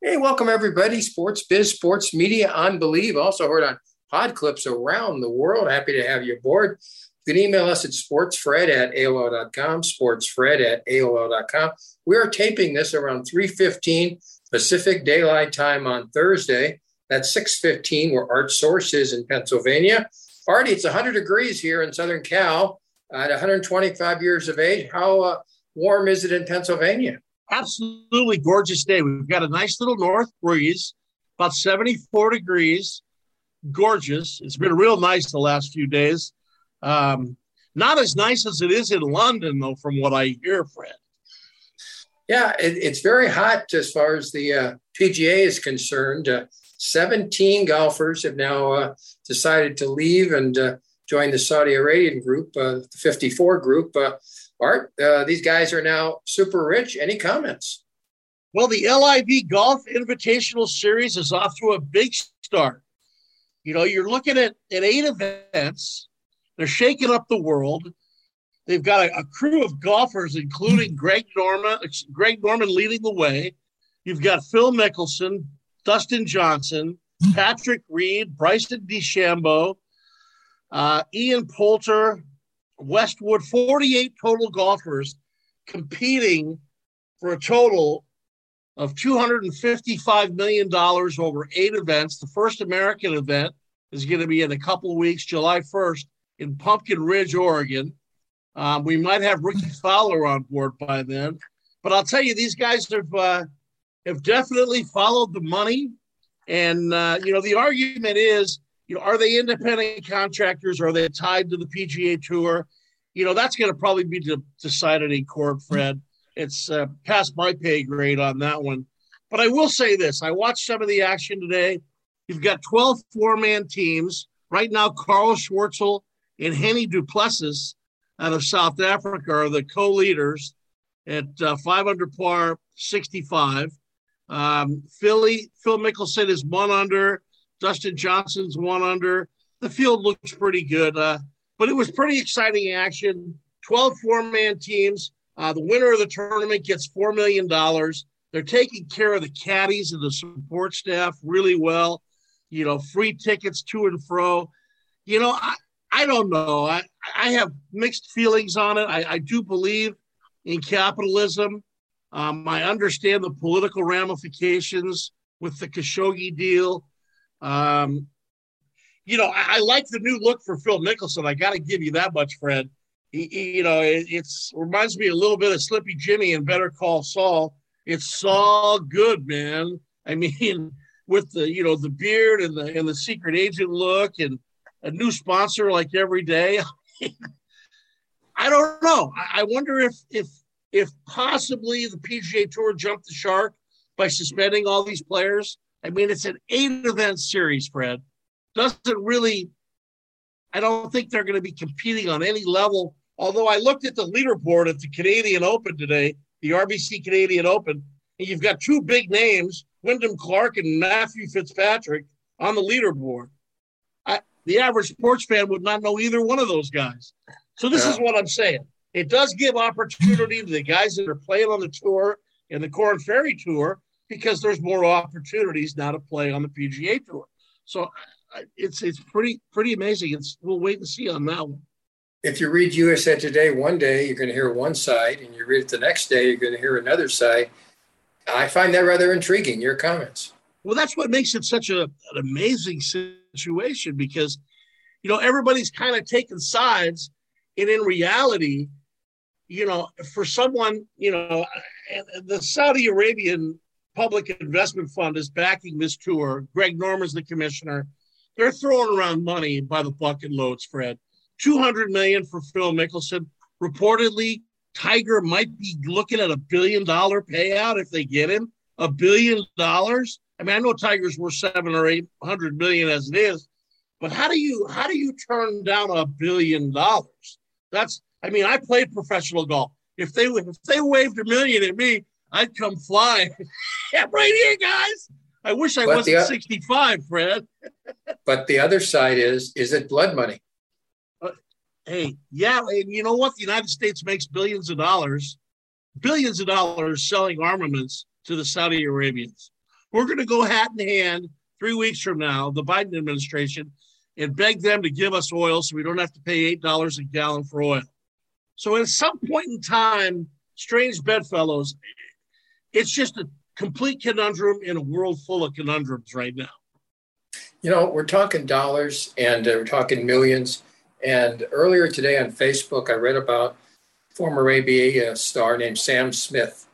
Hey, welcome everybody. Sports Biz, Sports Media on Believe. Also heard on pod clips around the world. Happy to have you aboard. You can email us at sportsfred at AOL.com, sportsfred at AOL.com. We are taping this around 3.15 Pacific Daylight Time on Thursday. That's 6.15 where Art Source is in Pennsylvania. Artie, it's 100 degrees here in Southern Cal at 125 years of age. How uh, warm is it in Pennsylvania? Absolutely gorgeous day. We've got a nice little north breeze, about 74 degrees. Gorgeous. It's been real nice the last few days. Um, not as nice as it is in London, though, from what I hear, Fred. Yeah, it, it's very hot as far as the uh, PGA is concerned. Uh, 17 golfers have now uh, decided to leave and uh, join the Saudi Arabian group, uh, the 54 group. Uh, Art, uh, these guys are now super rich. Any comments? Well, the LIV Golf Invitational Series is off to a big start. You know, you're looking at, at eight events. They're shaking up the world. They've got a, a crew of golfers, including Greg Norman, Greg Norman leading the way. You've got Phil Mickelson, Dustin Johnson, Patrick Reed, Bryson DeChambeau, uh, Ian Poulter, Westwood, 48 total golfers competing for a total of $255 million over eight events. The first American event is going to be in a couple of weeks, July 1st, in Pumpkin Ridge, Oregon. Um, we might have Rickie Fowler on board by then. But I'll tell you, these guys have, uh, have definitely followed the money. And, uh, you know, the argument is you know, are they independent contractors? Are they tied to the PGA Tour? You know, that's going to probably be decided in court, Fred. It's uh, past my pay grade on that one. But I will say this I watched some of the action today. You've got 12 four man teams. Right now, Charl Schwartzel and Hennie du Plessis out of South Africa are the co leaders at uh, 500 par 65. Um, Philly, Phil Mickelson is one under. Dustin Johnson's one under. The field looks pretty good, uh, but it was pretty exciting action. 12 four man teams. Uh, the winner of the tournament gets $4 million. They're taking care of the caddies and the support staff really well. You know, free tickets to and fro. You know, I, I don't know. I, I have mixed feelings on it. I, I do believe in capitalism. Um, I understand the political ramifications with the Khashoggi deal. Um, you know, I, I, like the new look for Phil Mickelson. I got to give you that much, Fred. He, he, you know, it it's reminds me a little bit of Slippy Jimmy and Better Call Saul. It's all good, man. I mean, with the you know the beard and the and the secret agent look and a new sponsor like every day. I don't know. I, I wonder if if if possibly the PGA Tour jumped the shark by suspending all these players I mean, it's an eight event series, Fred. Doesn't really, I don't think they're going to be competing on any level. Although I looked at the leaderboard at the Canadian Open today, the RBC Canadian Open, and you've got two big names, Wyndham Clark and Matthew Fitzpatrick, on the leaderboard. I, the average sports fan would not know either one of those guys. So this yeah. is what I'm saying. It does give opportunity to the guys that are playing on the tour and the Korn Ferry Tour because there's more opportunities now to play on the PGA Tour. So it's it's pretty pretty amazing. It's we'll wait and see on that one. If you read USA Today one day, you're going to hear one side, and you read it the next day, you're going to hear another side. I find that rather intriguing. Your comments? Well, that's what makes it such a, an amazing situation because, you know, everybody's kind of taking sides. And in reality, you know, for someone, you know, the Saudi Arabian Public Investment Fund is backing this tour. Greg Norman's the commissioner. They're throwing around money by the bucket loads, Fred. 200 million for Phil Mickelson. Reportedly, Tiger might be looking at a billion dollar payout if they get him. A billion dollars. I mean, I know Tiger's worth seven or eight hundred million as it is, but how do you how do you turn down a billion dollars? That's I mean, I played professional golf. If they if they waved a million at me, I'd come flying. yeah, right here, guys. I wish I but wasn't the, 65, Fred. but the other side is, is it blood money? Uh, hey, yeah, and you know what? The United States makes billions of dollars, billions of dollars selling armaments to the Saudi Arabians. We're going to go hat in hand three weeks from now, the Biden administration, and beg them to give us oil so we don't have to pay $8 a gallon for oil. So at some point in time, strange bedfellows, it's just a complete conundrum in a world full of conundrums right now. You know, we're talking dollars and uh, we're talking millions. And earlier today on Facebook, I read about former ABA uh, star named Sam Smith,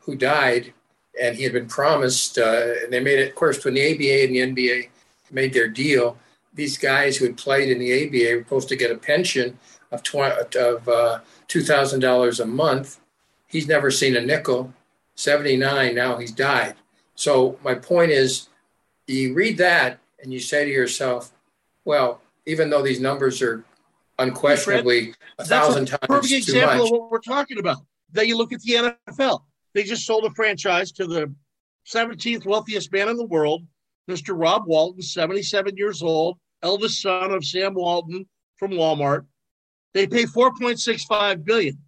who died, and he had been promised. Uh, and they made it, of course, when the ABA and the NBA made their deal, these guys who had played in the ABA were supposed to get a pension of, of uh, $2,000 a month. He's never seen a nickel. 79, now he's died. So my point is, you read that and you say to yourself, well, even though these numbers are unquestionably a thousand times perfect example much, of what we're talking about. That you look at the NFL. They just sold a franchise to the 17th wealthiest man in the world, Mr. Rob Walton, 77 years old, eldest son of Sam Walton from Walmart. They pay 4.65 billion.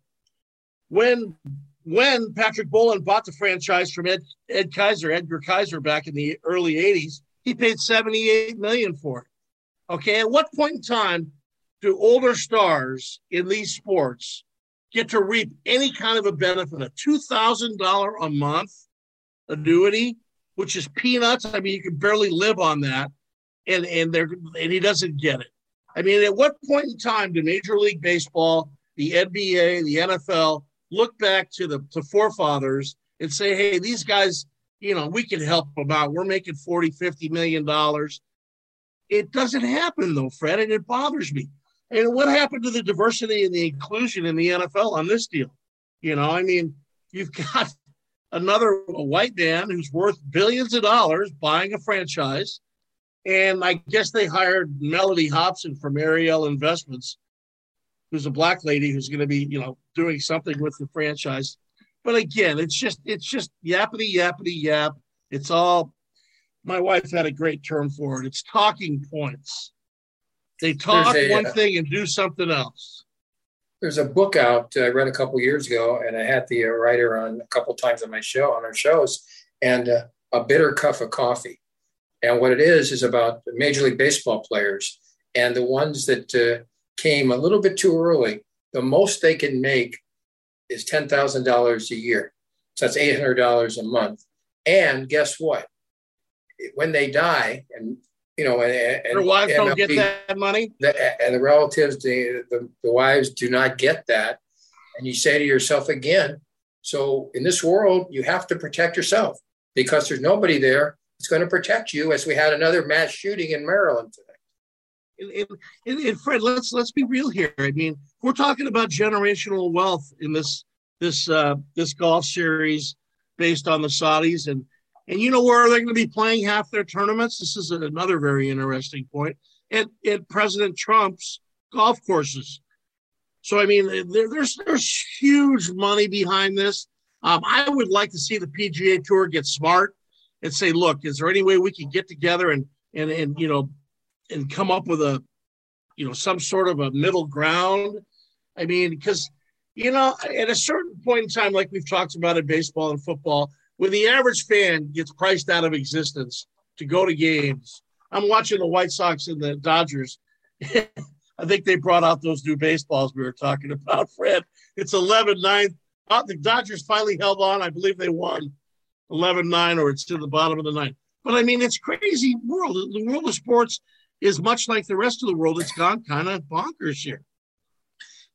When when Patrick Bowlen bought the franchise from Ed, Ed Kaiser, Edgar Kaiser back in the early 80s, he paid 78 million for it. Okay, at what point in time do older stars in these sports get to reap any kind of a benefit? A $2,000 a month annuity, which is peanuts. I mean, you can barely live on that. And and they're and he doesn't get it. I mean, at what point in time do Major League Baseball, the NBA, the NFL look back to the to forefathers and say, hey, these guys, you know, we can help them out. We're making 40, 50 million dollars. It doesn't happen though, Fred, and it bothers me. And what happened to the diversity and the inclusion in the NFL on this deal? You know, I mean, you've got another white man who's worth billions of dollars buying a franchise and I guess they hired Mellody Hobson from Ariel Investments, who's a black lady who's going to be, you know, doing something with the franchise. But again, it's just it's just yappity yappity yap. It's all. My wife had a great term for it. It's talking points. They talk a, one uh, thing and do something else. There's a book out I read a couple years ago, and I had the uh, writer on a couple times on my show on our shows, and uh, a bitter cup of coffee and what it is is about Major League Baseball players and the ones that uh, came a little bit too early. The most they can make is $10,000 a year. So that's $800 a month. And guess what? When they die, and you know, and, and their wives don't get that money, the, and the relatives, the, the the wives do not get that. And you say to yourself again, so in this world, you have to protect yourself because there's nobody there that's going to protect you as we had another mass shooting in Maryland today. And, and, and, Fred, let's let's be real here. I mean, we're talking about generational wealth in this this uh, this golf series based on the Saudis, and and you know where they're going to be playing half their tournaments. This is another very interesting point. At at President Trump's golf courses. So I mean, there, there's there's huge money behind this. Um, I would like to see the PGA Tour get smart and say, look, is there any way we can get together and and and you know and come up with a you know some sort of a middle ground? I mean, because you know, at a certain point in time, like we've talked about in baseball and football, when the average fan gets priced out of existence to go to games, I'm watching the White Sox and the Dodgers. I think they brought out those new baseballs we were talking about, Fred. It's 11 9. Uh, the Dodgers finally held on. I believe they won. 11 9 or it's to the bottom of the ninth. But I mean, it's crazy world. The world of sports is much like the rest of the world. It's gone kind of bonkers here.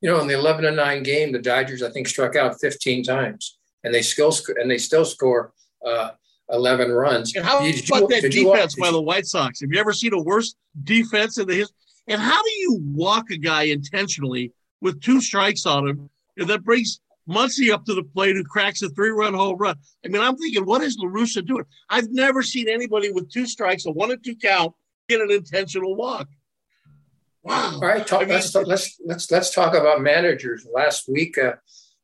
You know, in the eleven to nine game, the Dodgers I think struck out fifteen times, and they still sc- and they still score uh, eleven runs. And how Did about you- that did defense watch- by the White Sox? Have you ever seen a worse defense in the history? And how do you walk a guy intentionally with two strikes on him, and that brings Muncy up to the plate who cracks a three-run home run? I mean, I'm thinking, what is La Russa doing? I've never seen anybody with two strikes, a one and two count, get an intentional walk. Wow. All right, talk, I mean- let's let's let's let's talk about managers. Last week, uh,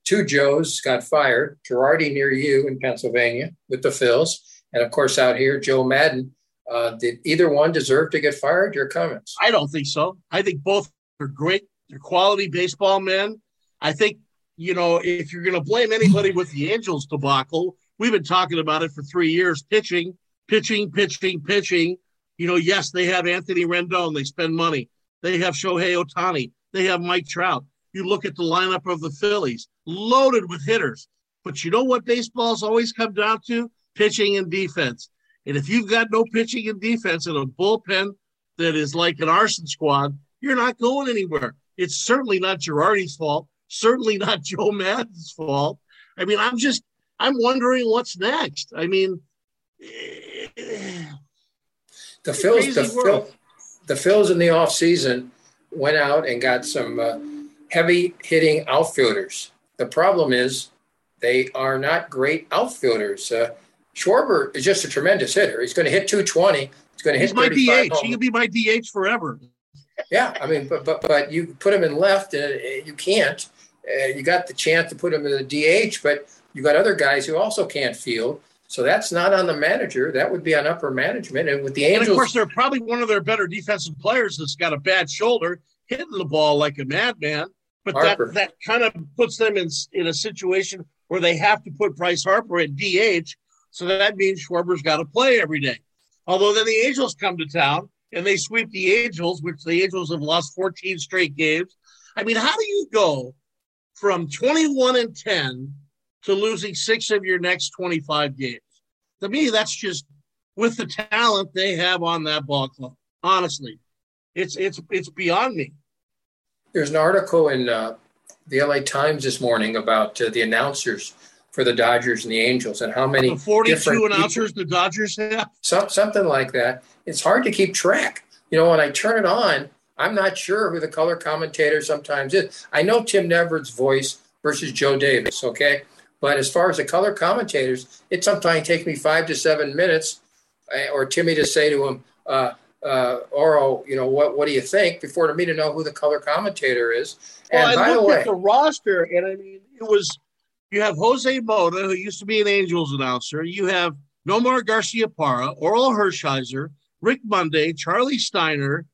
two Joes got fired. Girardi near you in Pennsylvania with the Phils, and of course out here, Joe Maddon. Uh, did either one deserve to get fired? Your comments? I don't think so. I think both are great. They're quality baseball men. I think, you know, if you're going to blame anybody with the Angels debacle, we've been talking about it for three years pitching, pitching, pitching, pitching. You know, yes, they have Anthony Rendon. They spend money. They have Shohei Ohtani. They have Mike Trout. You look at the lineup of the Phillies, loaded with hitters. But you know what baseball's always come down to? Pitching and defense. And if you've got no pitching and defense in a bullpen that is like an arson squad, you're not going anywhere. It's certainly not Girardi's fault. Certainly not Joe Maddon's fault. I mean, I'm just, I'm wondering what's next. I mean, The It's Phils, the. Phil, the Phils in the offseason went out and got some uh, heavy hitting outfielders. The problem is they are not great outfielders. Uh, Schwarber is just a tremendous hitter. He's going to hit 220. He's going to hit he's my 35 DH. He can be my DH forever. Yeah, I mean, but but but you put him in left, and uh, you can't. Uh, you got the chance to put him in the DH, but you got other guys who also can't field. So that's not on the manager. That would be on upper management. And with the And Angels, of course, they're probably one of their better defensive players that's got a bad shoulder, hitting the ball like a madman. But that, that kind of puts them in, in a situation where they have to put Bryce Harper at DH. So that means Schwarber's got to play every day. Although then the Angels come to town and they sweep the Angels, which the Angels have lost 14 straight games. I mean, how do you go from 21 and 10 to losing six of your next 25 games? To me, that's just with the talent they have on that ball club. Honestly, it's it's it's beyond me. there's an article in uh, the LA Times this morning about uh, the announcers for the Dodgers and the Angels and how many The 42 different people- announcers the Dodgers have. some, something like that. It's hard to keep track. You know, when I turn it on, I'm not sure who the color commentator sometimes is. I know Tim Never's voice versus Joe Davis, okay? But as far as the color commentators, it sometimes takes me five to seven minutes uh, or Timmy to say to him, uh, uh, Oro, you know, what, what do you think before to me to know who the color commentator is. And Well, by I the looked way, at the roster, and I mean, it was you have Jose Mota, who used to be an Angels announcer. You have Nomar Garcia Parra, Orel Hershiser, Rick Monday, Charlie Steiner,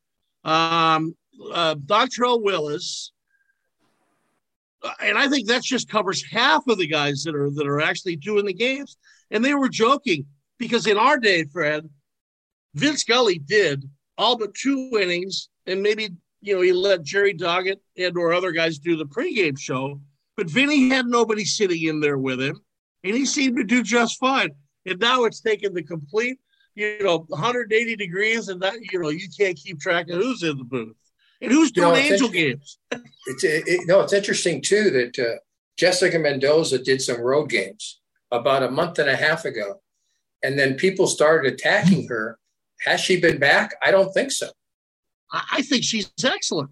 um, uh, Dontrelle Willis. And I think that just covers half of the guys that are that are actually doing the games. And they were joking because in our day, Fred, Vince Scully did all but two innings, and maybe you know he let Jerry Doggett and or other guys do the pregame show. But Vinny had nobody sitting in there with him, and he seemed to do just fine. And now it's taken the complete, you know, 180 degrees, and that you know you can't keep track of who's in the booth and who's You know, doing Angel games. it's it, it- no, it's interesting too that uh, Jessica Mendoza did some road games about a month and a half ago, and then people started attacking her. Has she been back? I don't think so. I, I think she's excellent.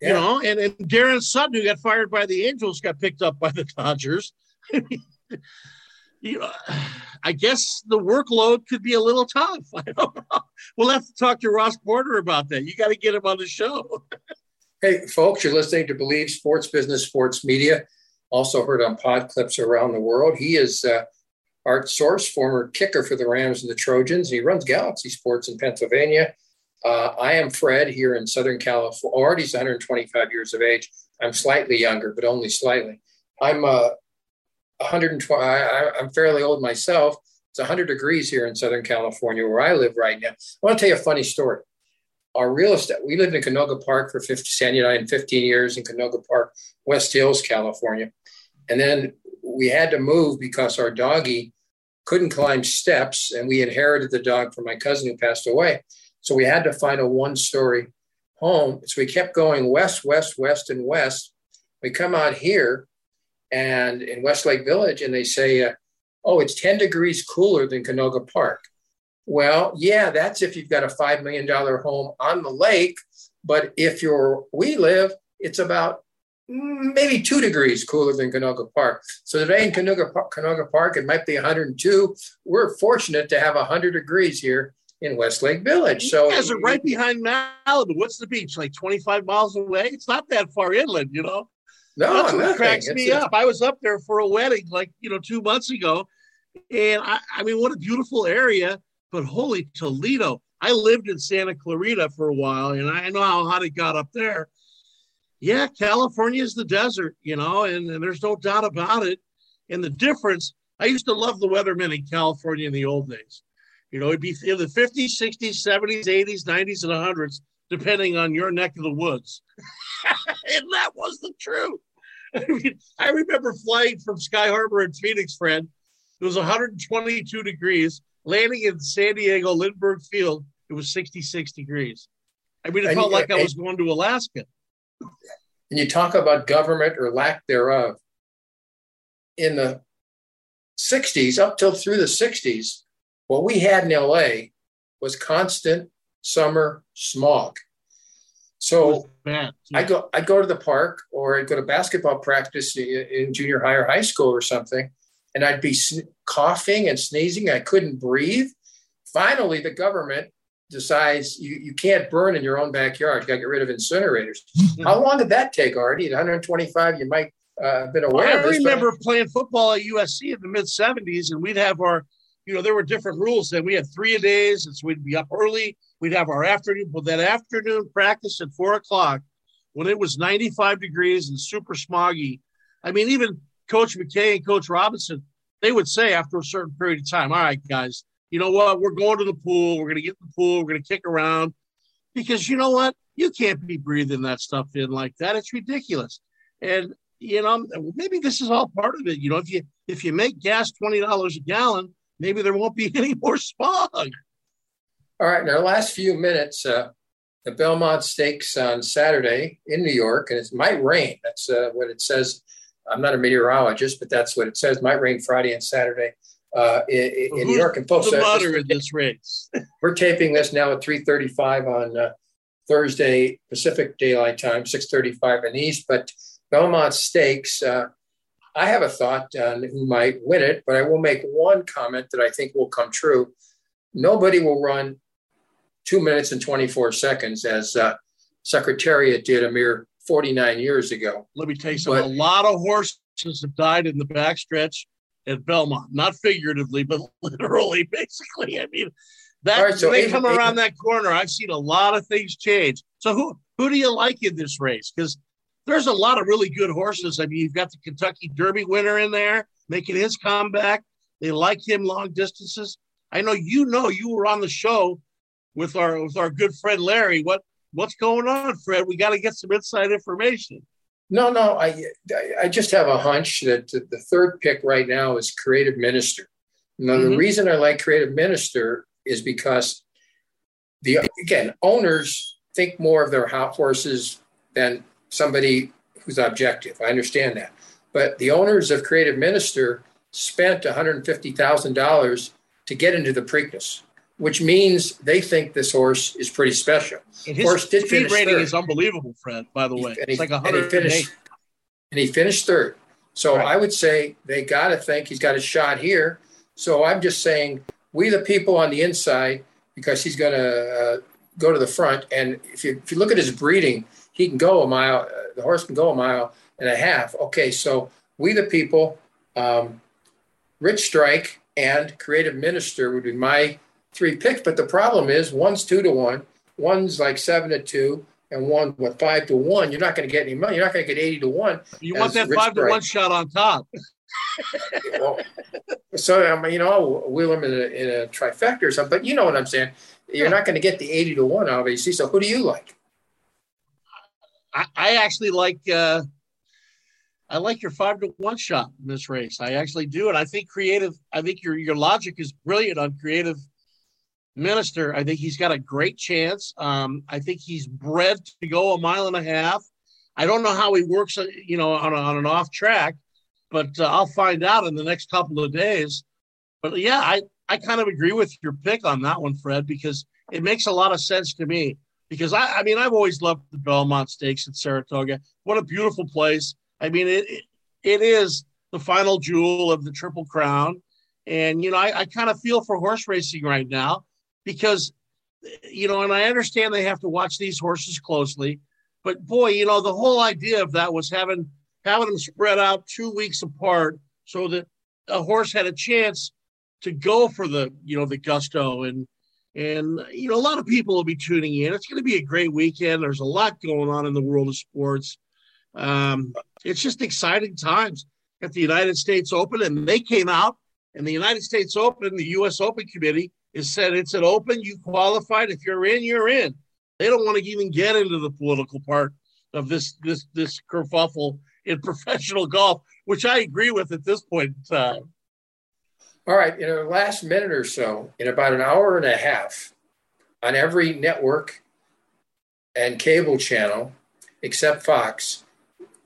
Yeah. You know, and, and Daron Sutton, who got fired by the Angels, got picked up by the Dodgers. you know, I guess the workload could be a little tough. I don't know. We'll have to talk to Ross Porter about that. You got to get him on the show. Hey, folks, you're listening to Believe Sports Business Sports Media, also heard on pod clips around the world. He is uh, Art Source, former kicker for the Rams and the Trojans. He runs Galaxy Sports in Pennsylvania. Uh, I am Fred here in Southern California. Already 125 years of age. I'm slightly younger, but only slightly. I'm uh, 120. I, I'm fairly old myself. It's 100 degrees here in Southern California where I live right now. I want to tell you a funny story our real estate. We lived in Canoga Park for 50, Sandy and I in 15 years in Canoga Park, West Hills, California. And then we had to move because our doggy couldn't climb steps, and we inherited the dog from my cousin who passed away. So we had to find a one story home. So we kept going west, west, west, and west. We come out here and in Westlake Village, and they say, uh, oh, it's 10 degrees cooler than Canoga Park. Well, yeah, that's if you've got a $5 million home on the lake. But if you're, we live, it's about maybe two degrees cooler than Canoga Park. So today in Canoga, Canoga Park, it might be 102. We're fortunate to have 100 degrees here in Westlake Village. So you guys are right behind Malibu. What's the beach? Like 25 miles away? It's not that far inland, you know? No, That's what nothing. cracks It's me a- up. I was up there for a wedding like, you know, two months ago. And I, I mean, what a beautiful area. But holy Toledo. I lived in Santa Clarita for a while and I know how hot it got up there. Yeah, California is the desert, you know, and, and there's no doubt about it. And the difference, I used to love the weathermen in California in the old days. You know, it'd be in the 50s, 60s, 70s, 80s, 90s, and 100s, depending on your neck of the woods. and that was the truth. I mean, I remember flying from Sky Harbor in Phoenix, friend. It was 122 degrees. Landing in San Diego Lindbergh Field, it was 66 degrees. I mean, it felt like I and- was going to Alaska. and you talk about government or lack thereof. In the 60s, up till through the 60s, what we had in LA was constant summer smog. So. I go, I'd go to the park or I'd go to basketball practice in, in junior high or high school or something, and I'd be sn- coughing and sneezing. I couldn't breathe. Finally, the government decides you, you can't burn in your own backyard. You got to get rid of incinerators. How long did that take, Artie? At 125, you might uh, have been aware Well, I of this. but- remember playing football at USC in the mid 70s, and we'd have our, you know, there were different rules. Then we had three a days, and so we'd be up early. We'd have our afternoon, but that afternoon practice at four o'clock when it was 95 degrees and super smoggy. I mean, even Coach McKay and Coach Robinson, they would say after a certain period of time, all right, guys, you know what? We're going to the pool. We're going to get in the pool. We're going to kick around because you know what? You can't be breathing that stuff in like that. It's ridiculous. And you know, maybe this is all part of it. You know, if you if you make gas twenty dollars a gallon, maybe there won't be any more smog. All right, in our last few minutes, uh, the Belmont Stakes on Saturday in New York, and it might rain. That's uh, what it says. I'm not a meteorologist, but that's what it says. Might rain Friday and Saturday uh, in, in New York. And folks, the butter in this race. we're taping this now at 3:35 on uh, Thursday Pacific Daylight Time, 6:35 in the East. But Belmont Stakes, uh, I have a thought on who might win it, but I will make one comment that I think will come true. Nobody will run two minutes and 24 seconds as uh, Secretariat did a mere 49 years ago. Let me tell you something. But- a lot of horses have died in the backstretch at Belmont, not figuratively, but literally, basically. I mean, that right, so they come around that corner, I've seen a lot of things change. So who who do you like in this race? Because there's a lot of really good horses. I mean, you've got the Kentucky Derby winner in there making his comeback. They like him long distances. I know you know you were on the show with our with our good friend Larry. What what's going on, Fred? We got to get some inside information. No, no, I I- just have a hunch that the the third pick right now is Creative Minister. Now, the Mhm. reason I like Creative Minister is because the again owners think more of their hot horses than somebody who's objective. I understand that, but the owners of Creative Minister spent one hundred fifty thousand dollars to get into the Preakness, which means they think this horse is pretty special. And Horse his did speed rating third. is unbelievable, Fred. By the way, he- it's like and he finished and he finished third. So Right. I would say they got to think he's got a shot here. So I'm just saying we the people on the inside because he's going to uh, go to the front. And if you if you look at his breeding, he can go a mile. Uh, the horse can go a mile and a half. Okay, so we the people, um, Rich Strike and Creative Minister would be my three picks. But the problem is one's two to one, one's like seven to two, and one what five to one. You're not going to get any money. You're not going to get eighty to one. You want that Rich five to one shot on top. Well, so um, you know, I'll wheel him in a, in a trifecta or something. But you know what I'm saying. You're not going to get the eighty to one, obviously. So who do you like? I, I actually like. Uh, I like your five to one shot in this race. I actually do, and I think creative. I think your your logic is brilliant on creative minister. I think he's got a great chance. Um, I think he's bred to go a mile and a half. I don't know how he works, uh, you know, on, a, on an off track, but uh, I'll find out in the next couple of days. But yeah, I I kind of agree with your pick on that one, Fred, because it makes a lot of sense to me. Because I, I mean, I've always loved the Belmont Stakes at Saratoga. What a beautiful place! I mean, it it, is the final jewel of the Triple Crown, and you know, I, I kind of feel for horse racing right now because you know, and I understand they have to watch these horses closely, but boy, you know, the whole idea of that was having having them spread out two weeks apart so that a horse had a chance to go for the you know the gusto and and you know a lot of people will be tuning in. It's going to be a great weekend. There's a lot going on in the world of sports. Um, it's just exciting times at the United States Open, and they came out and the United States Open, the U.S. Open Committee is said it's an open. You qualified. If you're in, you're in. They don't want to even get into the political part of this this this kerfuffle in professional golf, which I agree with at this point in time. All right, in the last minute or so, in about an hour and a half, on every network and cable channel except Fox,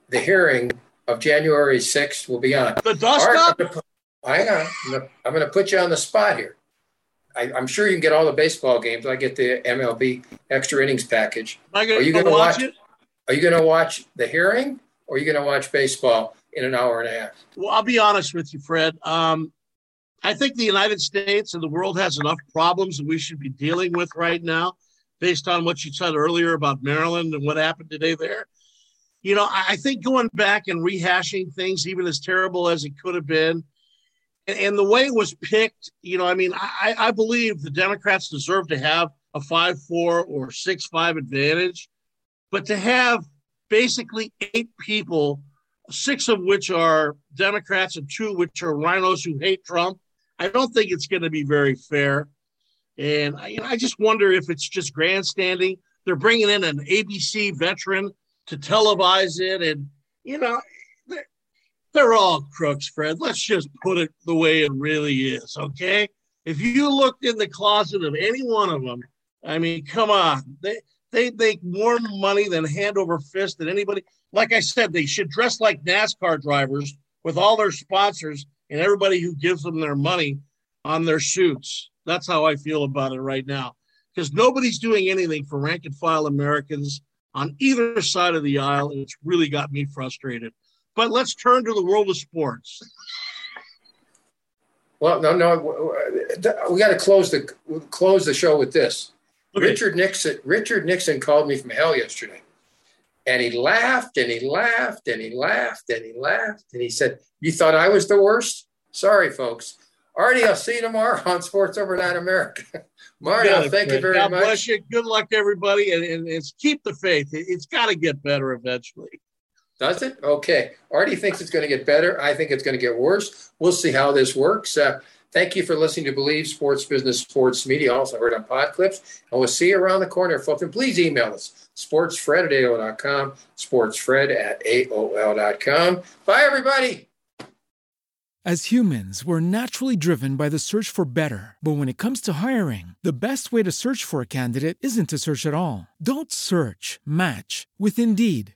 the hearing of January 6th will be on. The dust up? Hang on. I'm going to put you on the spot here. I, am sure you can get all the baseball games. I get the MLB extra innings package. Am I gonna, are you going to watch, watch it? Are you going to watch the hearing, or are you going to watch baseball in an hour and a half? Well, I'll be honest with you, Fred. Um, I think the United States and the world has enough problems that we should be dealing with right now, based on what you said earlier about Maryland and what happened today there. You know, I think going back and rehashing things, even as terrible as it could have been, and, the way it was picked, you know, I mean, I, I believe the Democrats deserve to have a 5 4 or 6 5 advantage. But to have basically eight people, six of which are Democrats and two which are rhinos who hate Trump, I don't think it's going to be very fair. And I, you know, I just wonder if it's just grandstanding. They're bringing in an ABC veteran to televise it, and you know, they're all crooks, Fred. Let's just put it the way it really is, okay? If you looked in the closet of any one of them, I mean, come on, they they make more money than hand over fist than anybody. Like I said, they should dress like NASCAR drivers with all their sponsors and everybody who gives them their money on their shoots. That's how I feel about it right now. Because nobody's doing anything for rank and file Americans on either side of the aisle. And it's really got me frustrated. But let's turn to the world of sports. Well, no, no, we got to close the close the show with this. Okay. Richard Nixon. Richard Nixon called me from hell yesterday, and he laughed and he laughed and he laughed and he laughed and he said, "You thought I was the worst? Sorry, folks. Artie, I'll see you tomorrow on Sports Overnight America. Mario, thank you very God much. God bless you. Good luck, everybody, and, and, and keep the faith. It, it's got to get better eventually. Does it? Okay. Artie thinks it's going to get better. I think it's going to get worse. We'll see how this works. Uh, thank you for listening to Believe Sports Business Sports Media, also heard on Pod Clips. And we'll see you around the corner, folks. And please email us, sportsfred at AOL.com, sportsfred at AOL.com. Bye, everybody. As humans, we're naturally driven by the search for better. But when it comes to hiring, the best way to search for a candidate isn't to search at all. Don't search, match with Indeed.